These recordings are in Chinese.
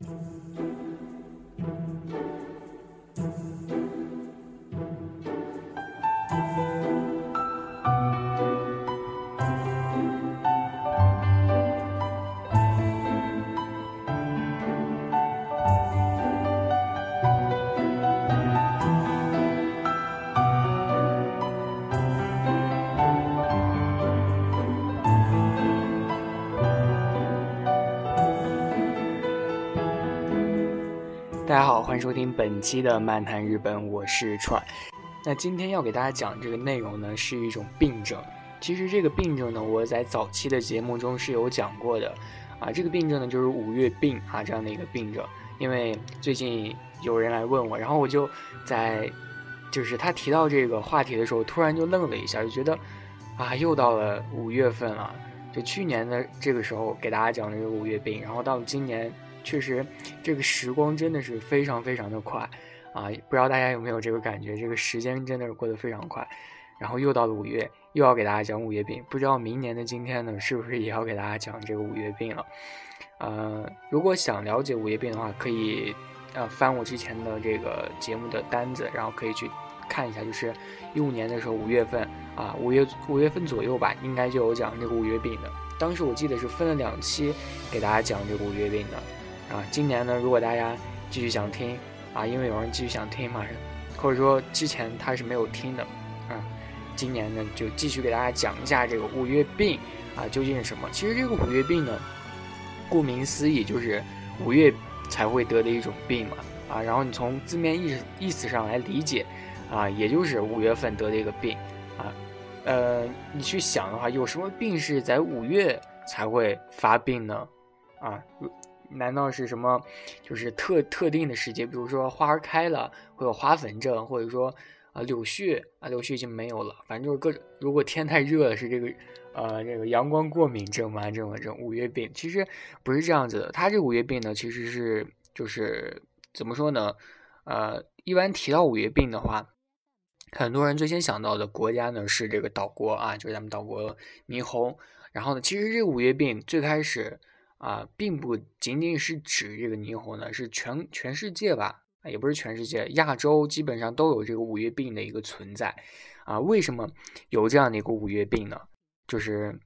大收听本期的漫谈日本，我是川。那今天要给大家讲这个内容呢，是一种病症。其实这个病症呢，我在早期的节目中是有讲过的。啊，这个病症呢，就是五月病啊这样的一个病症。因为最近有人来问我，然后我就在就是他提到这个话题的时候，突然就愣了一下，就觉得啊，又到了五月份了。就去年的这个时候给大家讲了这个五月病，然后到今年。确实，这个时光真的是非常非常的快，啊，不知道大家有没有这个感觉？这个时间真的是过得非常快，然后又到了五月，又要给大家讲五月病。不知道明年的今天呢，是不是也要给大家讲这个五月病了？呃，如果想了解五月病的话，可以呃翻我之前的这个节目的单子，然后可以去看一下，就是一五年的时候五月份啊，五月五月份左右吧，应该就有讲这个五月病的。当时我记得是分了两期给大家讲这个五月病的。啊，今年呢，如果大家继续想听啊，因为有人继续想听嘛，或者说之前他是没有听的，啊，今年呢就继续给大家讲一下这个五月病啊究竟是什么？其实这个五月病呢，顾名思义就是五月才会得的一种病嘛，啊，然后你从字面意意思上来理解，啊，也就是五月份得的一个病，啊，呃，你去想的话，有什么病是在五月才会发病呢？啊？难道是什么？就是特特定的时节，比如说花儿开了会有花粉症，或者说啊柳絮啊柳絮已经没有了，反正就是各种。如果天太热了，是这个呃这个阳光过敏症嘛？这种这种五月病，其实不是这样子的。它这五月病呢，其实是就是怎么说呢？呃，一般提到五月病的话，很多人最先想到的国家呢是这个岛国啊，就是咱们岛国霓虹。然后呢，其实这五月病最开始。啊，并不仅仅是指这个霓虹呢，是全全世界吧？也不是全世界，亚洲基本上都有这个五月病的一个存在。啊，为什么有这样的一个五月病呢？就是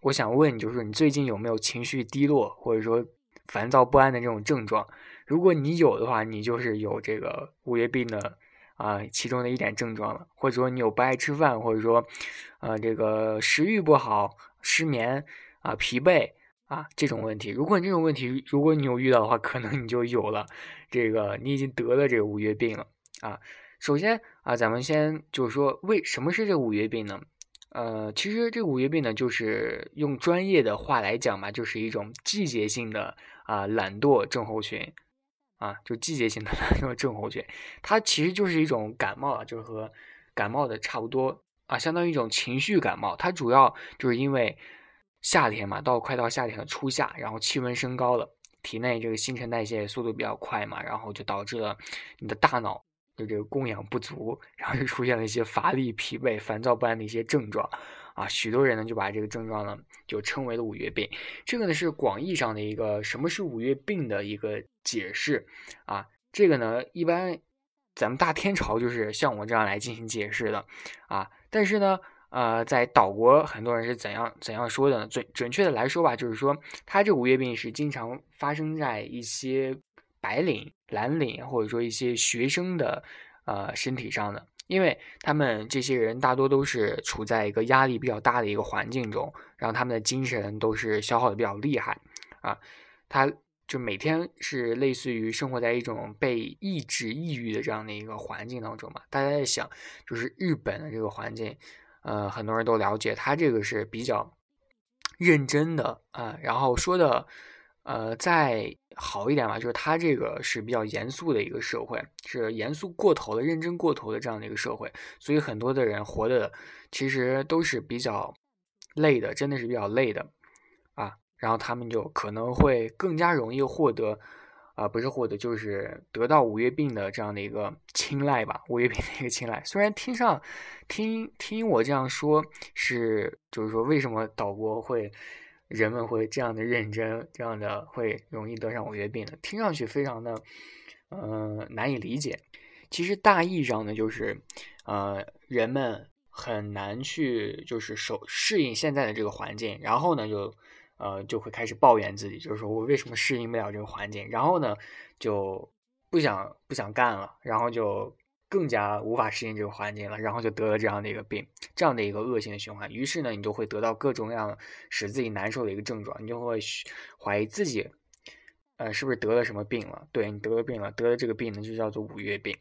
我想问，就是你最近有没有情绪低落，或者说烦躁不安的这种症状？如果你有的话，你就是有这个五月病的啊其中的一点症状了。或者说你有不爱吃饭，或者说呃这个食欲不好、失眠啊、疲惫。啊，这种问题，如果你这种问题，如果你有遇到的话，可能你就有了这个，你已经得了这个五月病了啊。首先啊，咱们先就是说，为什么是这五月病呢？呃，其实这五月病呢，就是用专业的话来讲嘛，就是一种季节性的啊懒惰症候群啊，就季节性的 懒惰症候群，它其实就是一种感冒啊，就是和感冒的差不多啊，相当于一种情绪感冒，它主要就是因为。夏天嘛，到快到夏天的初夏，然后气温升高了，体内这个新陈代谢速度比较快嘛，然后就导致了你的大脑的这个供氧不足，然后就出现了一些乏力、疲惫、烦躁不安的一些症状啊。许多人呢就把这个症状呢就称为了五月病。这个呢是广义上的一个什么是五月病的一个解释啊。这个呢一般咱们大天朝就是像我这样来进行解释的啊，但是呢。呃，在岛国，很多人是怎样怎样说的呢？准准确的来说吧，就是说，它这五月病是经常发生在一些白领、蓝领，或者说一些学生的呃身体上的，因为他们这些人大多都是处在一个压力比较大的一个环境中，然后他们的精神都是消耗的比较厉害啊，他就每天是类似于生活在一种被抑制、抑郁的这样的一个环境当中嘛。大家在想，就是日本的这个环境。呃，很多人都了解，他这个是比较认真的啊，然后说的呃再好一点吧，就是他这个是比较严肃的一个社会，是严肃过头的、认真过头的这样的一个社会，所以很多的人活的其实都是比较累的，真的是比较累的啊，然后他们就可能会更加容易获得。啊，不是获得，就是得到五月病的这样的一个青睐吧，五月病的一个青睐。虽然听上，听听我这样说，是就是说，为什么岛国会人们会这样的认真，这样的会容易得上五月病呢？听上去非常的，呃，难以理解。其实大意上呢，就是，呃，人们很难去就是熟适应现在的这个环境，然后呢，就，呃，就会开始抱怨自己，就是说我为什么适应不了这个环境，然后呢，就不想不想干了，然后就。更加无法适应这个环境了，然后就得了这样的一个病，这样的一个恶性的循环。于是呢，你就会得到各种各样使自己难受的一个症状，你就会怀疑自己，呃，是不是得了什么病了？对你得了病了，得了这个病呢，就叫做五月病，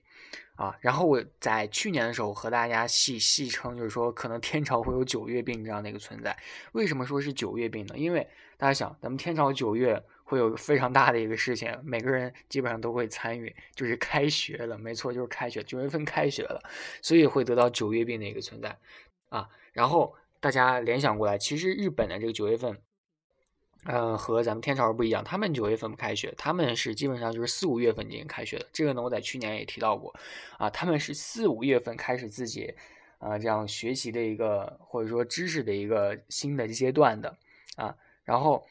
啊。然后我在去年的时候和大家细细称，就是说可能天朝会有九月病这样的一个存在。为什么说是九月病呢？因为大家想，咱们天朝九月。会有非常大的一个事情，每个人基本上都会参与，就是开学了，没错，就是开学，九月份开学了，所以会得到九月病的一个存在啊。然后大家联想过来，其实日本的这个九月份，呃，和咱们天朝不一样，他们九月份不开学，他们是基本上就是四五月份进行开学的。这个呢，我在去年也提到过啊，他们是四五月份开始自己啊这样学习的一个或者说知识的一个新的阶段的啊，然后。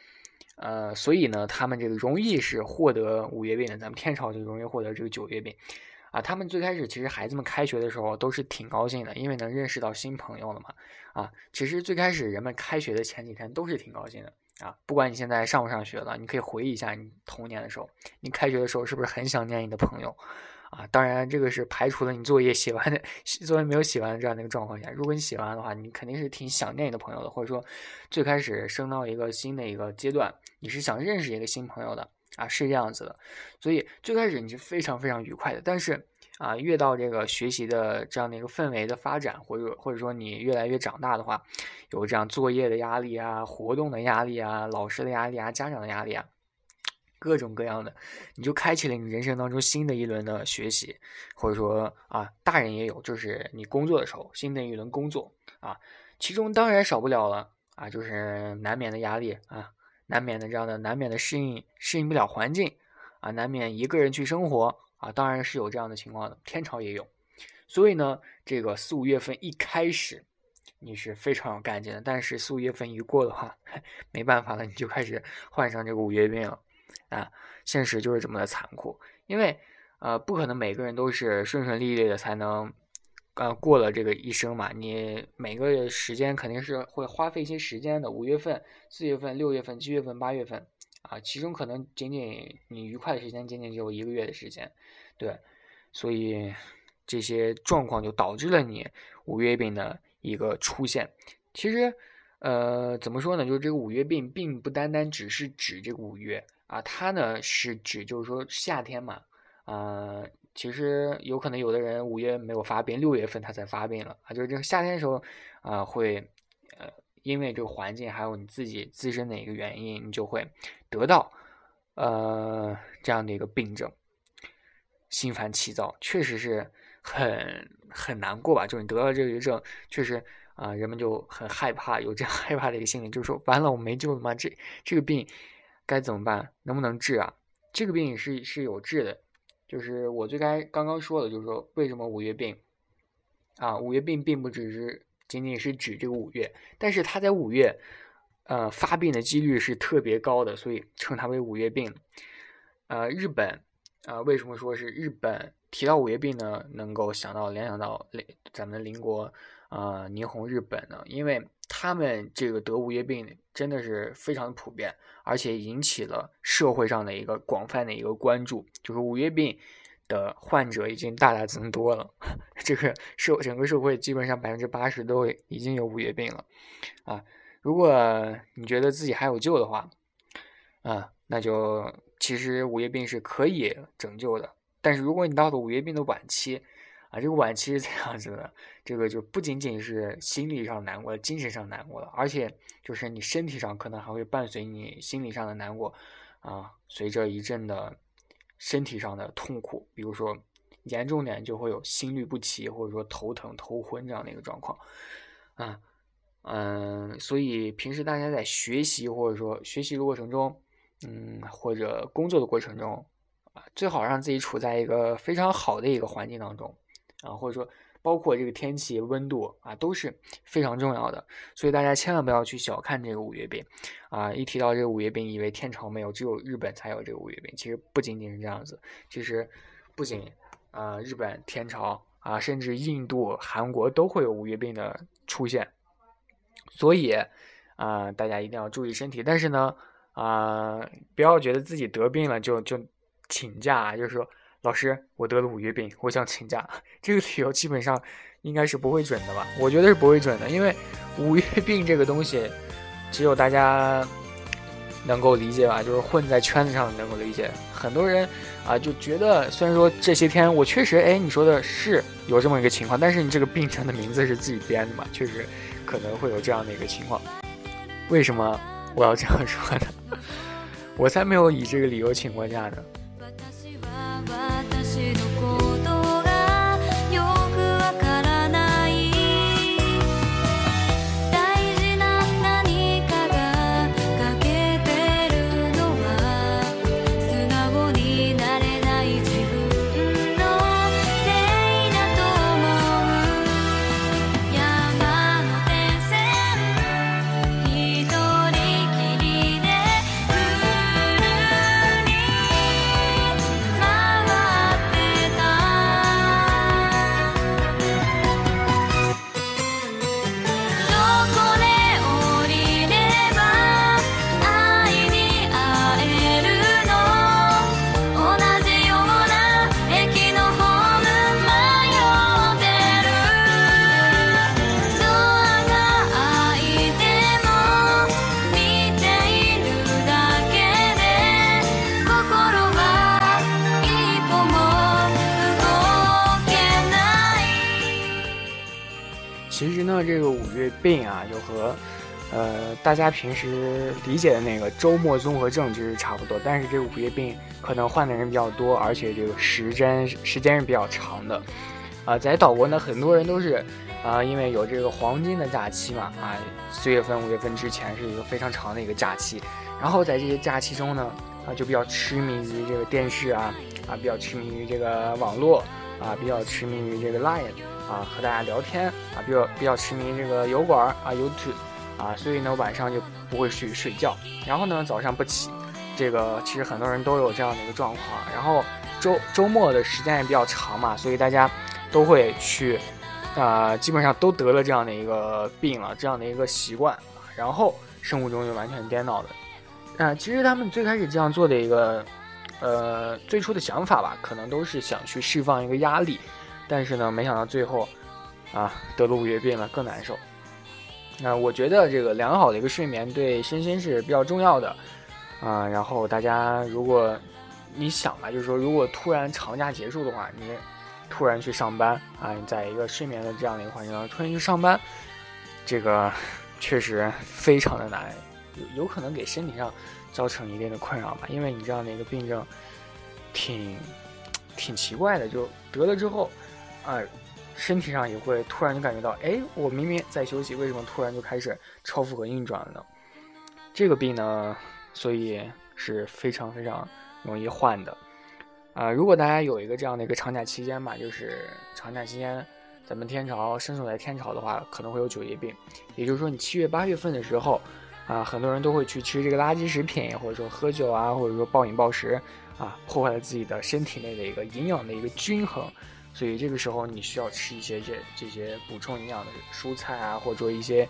呃，所以呢，他们这个容易是获得五月病的，咱们天朝就容易获得这个九月病，啊，他们最开始其实孩子们开学的时候都是挺高兴的，因为能认识到新朋友了嘛，啊，其实最开始人们开学的前几天都是挺高兴的，啊，不管你现在上不上学了，你可以回忆一下你童年的时候，你开学的时候是不是很想念你的朋友？啊，当然，这个是排除了你作业写完的，作业没有写完的这样的一个状况下。如果你写完的话，你肯定是挺想念你的朋友的，或者说，最开始升到一个新的一个阶段，你是想认识一个新朋友的啊，是这样子的。所以最开始你是非常非常愉快的，但是啊，越到这个学习的这样的一个氛围的发展，或者或者说你越来越长大的话，有这样作业的压力啊，活动的压力啊，老师的压力啊，家长的压力啊。各种各样的，你就开启了你人生当中新的一轮的学习，或者说啊，大人也有，就是你工作的时候新的一轮工作啊，其中当然少不了了啊，就是难免的压力啊，难免的这样的难免的适应适应不了环境啊，难免一个人去生活啊，当然是有这样的情况的，天朝也有，所以呢，这个四五月份一开始你是非常有干劲的，但是四五月份一过的话，没办法了，你就开始患上这个五月病了。啊，现实就是这么的残酷，因为呃，不可能每个人都是顺顺利利的才能，呃，过了这个一生嘛。你每个时间肯定是会花费一些时间的，五月份、四月份、六月份、七月份、八月份，啊，其中可能仅仅你愉快的时间仅仅只有一个月的时间，对，所以这些状况就导致了你五月病的一个出现。其实，呃，怎么说呢？就是这个五月病并不单单只是指这个五月。啊，它呢是指就是说夏天嘛，呃，其实有可能有的人五月没有发病，六月份他才发病了啊，就是这个夏天的时候啊，会呃因为这个环境还有你自己自身的一个原因，你就会得到呃这样的一个病症，心烦气躁，确实是很很难过吧？就是你得了这个症，确实啊，人们就很害怕，有这样害怕的一个心理，就是说完了我没救了吗？这这个病。该怎么办？能不能治啊？这个病是是有治的，就是我最该刚刚说的，就是说为什么五月病啊？五月病并不只是仅仅是指这个五月，但是它在五月，呃，发病的几率是特别高的，所以称它为五月病。呃，日本，呃，为什么说是日本提到五月病呢？能够想到联想到咱们邻国呃，霓虹日本呢？因为他们这个得五月病真的是非常普遍，而且引起了社会上的一个广泛的一个关注，就是五月病的患者已经大大增多了。这个社整个社会基本上百分之八十都已经有五月病了啊！如果你觉得自己还有救的话，啊，那就其实五月病是可以拯救的。但是如果你到了五月病的晚期，啊，这个晚期是这样子的，这个就不仅仅是心理上难过了，精神上难过了，而且就是你身体上可能还会伴随你心理上的难过，啊，随着一阵的身体上的痛苦，比如说严重点就会有心律不齐，或者说头疼、头昏这样的一个状况，啊，嗯，所以平时大家在学习或者说学习的过程中，嗯，或者工作的过程中，啊，最好让自己处在一个非常好的一个环境当中。啊，或者说包括这个天气温度啊，都是非常重要的。所以大家千万不要去小看这个五月病啊！一提到这个五月病，以为天朝没有，只有日本才有这个五月病。其实不仅仅是这样子，其实不仅啊日本、天朝啊，甚至印度、韩国都会有五月病的出现。所以啊，大家一定要注意身体。但是呢，啊，不要觉得自己得病了就就请假，就是说。老师，我得了五月病，我想请假。这个理由基本上应该是不会准的吧？我觉得是不会准的，因为五月病这个东西，只有大家能够理解吧，就是混在圈子上能够理解。很多人啊就觉得，虽然说这些天我确实，哎，你说的是有这么一个情况，但是你这个病症的名字是自己编的嘛？确实可能会有这样的一个情况。为什么我要这样说呢？我才没有以这个理由请过假呢。这个五月病啊，就和，呃，大家平时理解的那个周末综合症其实差不多，但是这个五月病可能患的人比较多，而且这个时间时间是比较长的，啊，在岛国呢，很多人都是，啊，因为有这个黄金的假期嘛，啊，四月份、五月份之前是一个非常长的一个假期，然后在这些假期中呢，啊，就比较痴迷于这个电视啊，啊，比较痴迷于这个网络，啊，比较痴迷于这个 Line。啊，和大家聊天啊，比较比较痴迷这个油管啊，YouTube 啊，所以呢晚上就不会去睡觉，然后呢早上不起，这个其实很多人都有这样的一个状况。然后周周末的时间也比较长嘛，所以大家都会去啊，基本上都得了这样的一个病了，这样的一个习惯，然后生物钟就完全颠倒了。啊，其实他们最开始这样做的一个呃最初的想法吧，可能都是想去释放一个压力。但是呢，没想到最后，啊，得了五月病了，更难受。那我觉得这个良好的一个睡眠对身心是比较重要的，啊，然后大家如果你想吧，就是说如果突然长假结束的话，你突然去上班啊，在一个睡眠的这样的一个环境中突然去上班，这个确实非常的难，有有可能给身体上造成一定的困扰吧，因为你这样的一个病症，挺挺奇怪的，就得了之后。啊，身体上也会突然就感觉到，哎，我明明在休息，为什么突然就开始超负荷运转了呢？这个病呢，所以是非常非常容易患的。啊，如果大家有一个这样的一个长假期间吧，就是长假期间，咱们天朝身处在天朝的话，可能会有九月病。也就是说，你七月八月份的时候，啊，很多人都会去吃这个垃圾食品，或者说喝酒啊，或者说暴饮暴食，啊，破坏了自己的身体内的一个营养的一个均衡。所以这个时候你需要吃一些这这些补充营养的蔬菜啊，或者说一些，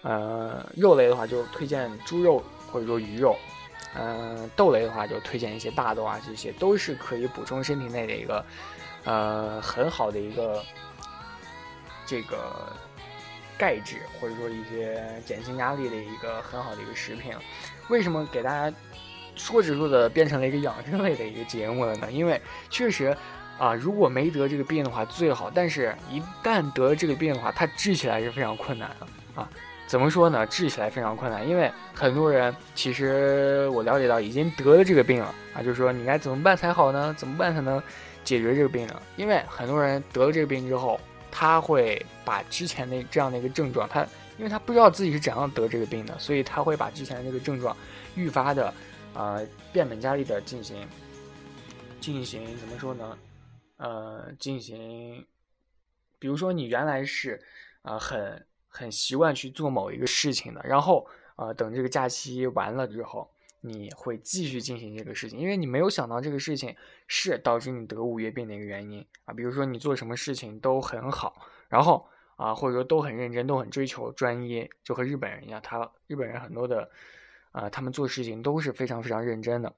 呃，肉类的话就推荐猪肉或者说鱼肉，嗯，豆类的话就推荐一些大豆啊，这些都是可以补充身体内的一个，呃，很好的一个这个钙质或者说一些减轻压力的一个很好的一个食品。为什么给大家说着说着变成了一个养生类的一个节目了呢？因为确实。啊，如果没得这个病的话最好，但是一旦得了这个病的话，它治起来是非常困难的啊。怎么说呢？治起来非常困难，因为很多人其实我了解到已经得了这个病了啊，就是说你该怎么办才好呢？怎么办才能解决这个病呢？因为很多人得了这个病之后，他会把之前的这样的一个症状，他因为他不知道自己是怎样得这个病的，所以他会把之前的这个症状愈发的啊变本加厉的进行进行怎么说呢？呃，进行比如说你原来是啊很很习惯去做某一个事情的，然后啊等这个假期完了之后，你会继续进行这个事情，因为你没有想到这个事情是导致你得五月病的一个原因啊。比如说你做什么事情都很好，然后啊或者说都很认真，都很追求专一，就和日本人一样，他日本人很多的啊他们做事情都是非常非常认真的，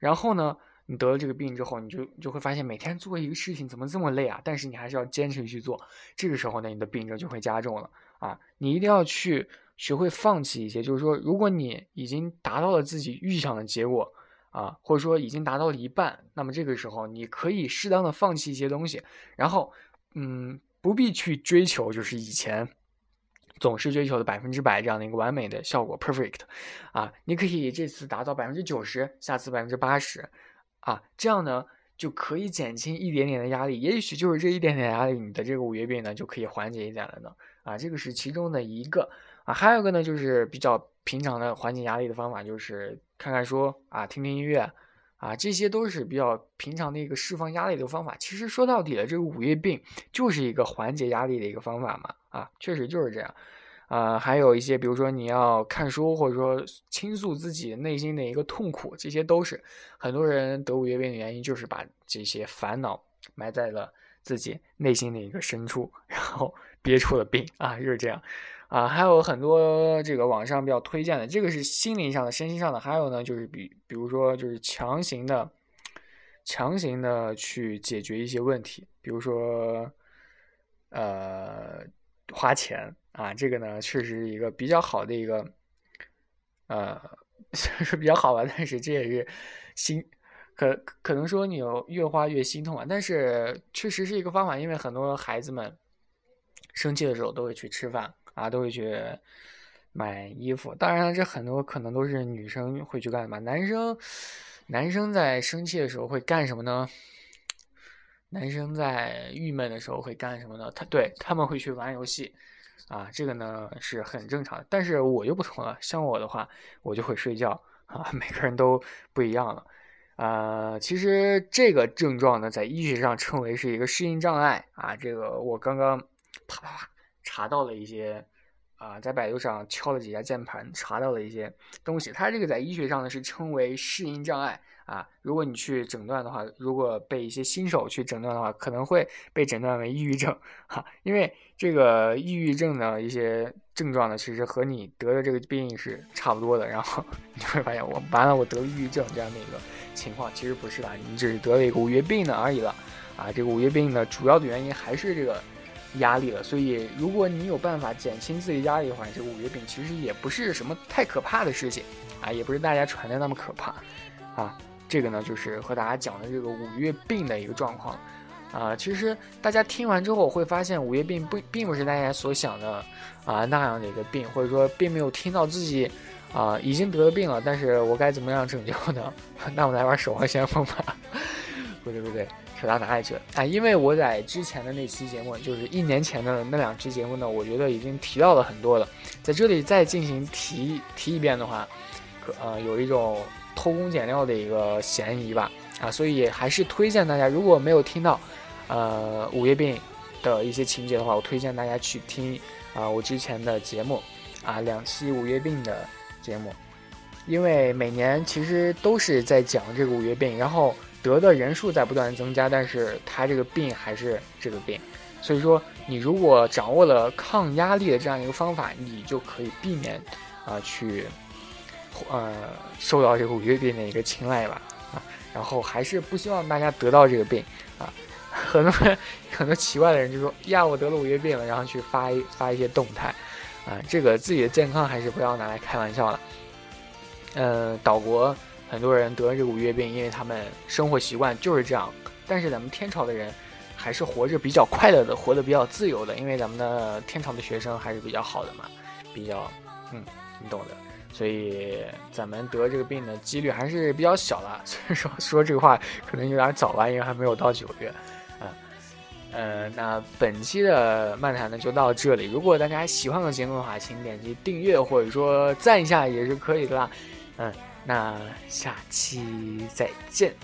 然后呢。你得了这个病之后，你就就会发现每天做一个事情怎么这么累啊？但是你还是要坚持去做。这个时候呢，你的病症就会加重了啊！你一定要去学会放弃一些，就是说，如果你已经达到了自己预想的结果啊，或者说已经达到了一半，那么这个时候你可以适当的放弃一些东西，然后嗯，不必去追求就是以前总是追求的百分之百这样的一个完美的效果 perfect 啊，你可以这次达到百分之九十，下次百分之八十。啊，这样呢就可以减轻一点点的压力，也许就是这一点点压力，你的这个五月病呢就可以缓解一点了呢。啊，这个是其中的一个啊，还有一个呢就是比较平常的缓解压力的方法，就是看看书啊，听听音乐啊，这些都是比较平常的一个释放压力的方法。其实说到底的，这个五月病就是一个缓解压力的一个方法嘛。啊，确实就是这样。啊，还有一些，比如说你要看书，或者说倾诉自己内心的一个痛苦，这些都是很多人得五月病的原因，就是把这些烦恼埋在了自己内心的一个深处，然后憋出了病啊，就是这样。啊，还有很多这个网上比较推荐的，这个是心灵上的、身心上的，还有呢，就是比比如说就是强行的、强行的去解决一些问题，比如说呃花钱。啊，这个呢，确实是一个比较好的一个，呃，虽然说比较好吧，但是这也是心可可能说你越花越心痛啊。但是确实是一个方法，因为很多孩子们生气的时候都会去吃饭啊，都会去买衣服。当然了，这很多可能都是女生会去干嘛？男生男生在生气的时候会干什么呢？男生在郁闷的时候会干什么呢？他对他们会去玩游戏。啊，这个呢是很正常的，但是我就不同了。像我的话，我就会睡觉啊。每个人都不一样了，啊，其实这个症状呢，在医学上称为是一个适应障碍啊。这个我刚刚啪啪啪查到了一些啊，在百度上敲了几下键盘，查到了一些东西。它这个在医学上呢是称为适应障碍。啊，如果你去诊断的话，如果被一些新手去诊断的话，可能会被诊断为抑郁症，哈，因为这个抑郁症的一些症状呢，其实和你得的这个病是差不多的，然后 你会发现我完了，我得了抑郁症这样的一个情况，其实不是的，你只是得了一个五月病的而已了，啊，这个五月病呢，主要的原因还是这个压力了，所以如果你有办法减轻自己压力的话，这个五月病其实也不是什么太可怕的事情，啊，也不是大家传的那么可怕，啊。这个呢，就是和大家讲的这个五月病的一个状况，啊，其实大家听完之后会发现，五月病不并不是大家所想的啊那样的一个病，或者说并没有听到自己啊已经得了病了，但是我该怎么样拯救呢？那我们来玩守望先锋吧。不对不对，扯到哪里去了？啊，因为我在之前的那期节目，就是一年前的那两期节目呢，我觉得已经提到了很多了，在这里再进行提提一遍的话，可呃有一种。偷工减料的一个嫌疑吧，啊，所以还是推荐大家，如果没有听到，呃，五月病的一些情节的话，我推荐大家去听啊，我之前的节目，啊，两期五月病的节目，因为每年其实都是在讲这个五月病，然后得的人数在不断增加，但是他这个病还是这个病，所以说你如果掌握了抗压力的这样一个方法，你就可以避免啊去。呃，受到这个五月病的一个青睐吧，啊，然后还是不希望大家得到这个病，啊，很多很多奇怪的人就说呀，我得了五月病了，然后去发一发一些动态，啊，这个自己的健康还是不要拿来开玩笑了。呃，岛国很多人得了这个五月病，因为他们生活习惯就是这样，但是咱们天朝的人还是活着比较快乐的，活得比较自由的，因为咱们的天朝的学生还是比较好的嘛，比较，嗯，你懂的。所以咱们得这个病的几率还是比较小的。所以说说这个话可能有点早吧，因为还没有到九月。嗯，呃，那本期的漫谈呢就到这里。如果大家喜欢我节目的话，请点击订阅或者说赞一下也是可以的啦。嗯，那下期再见。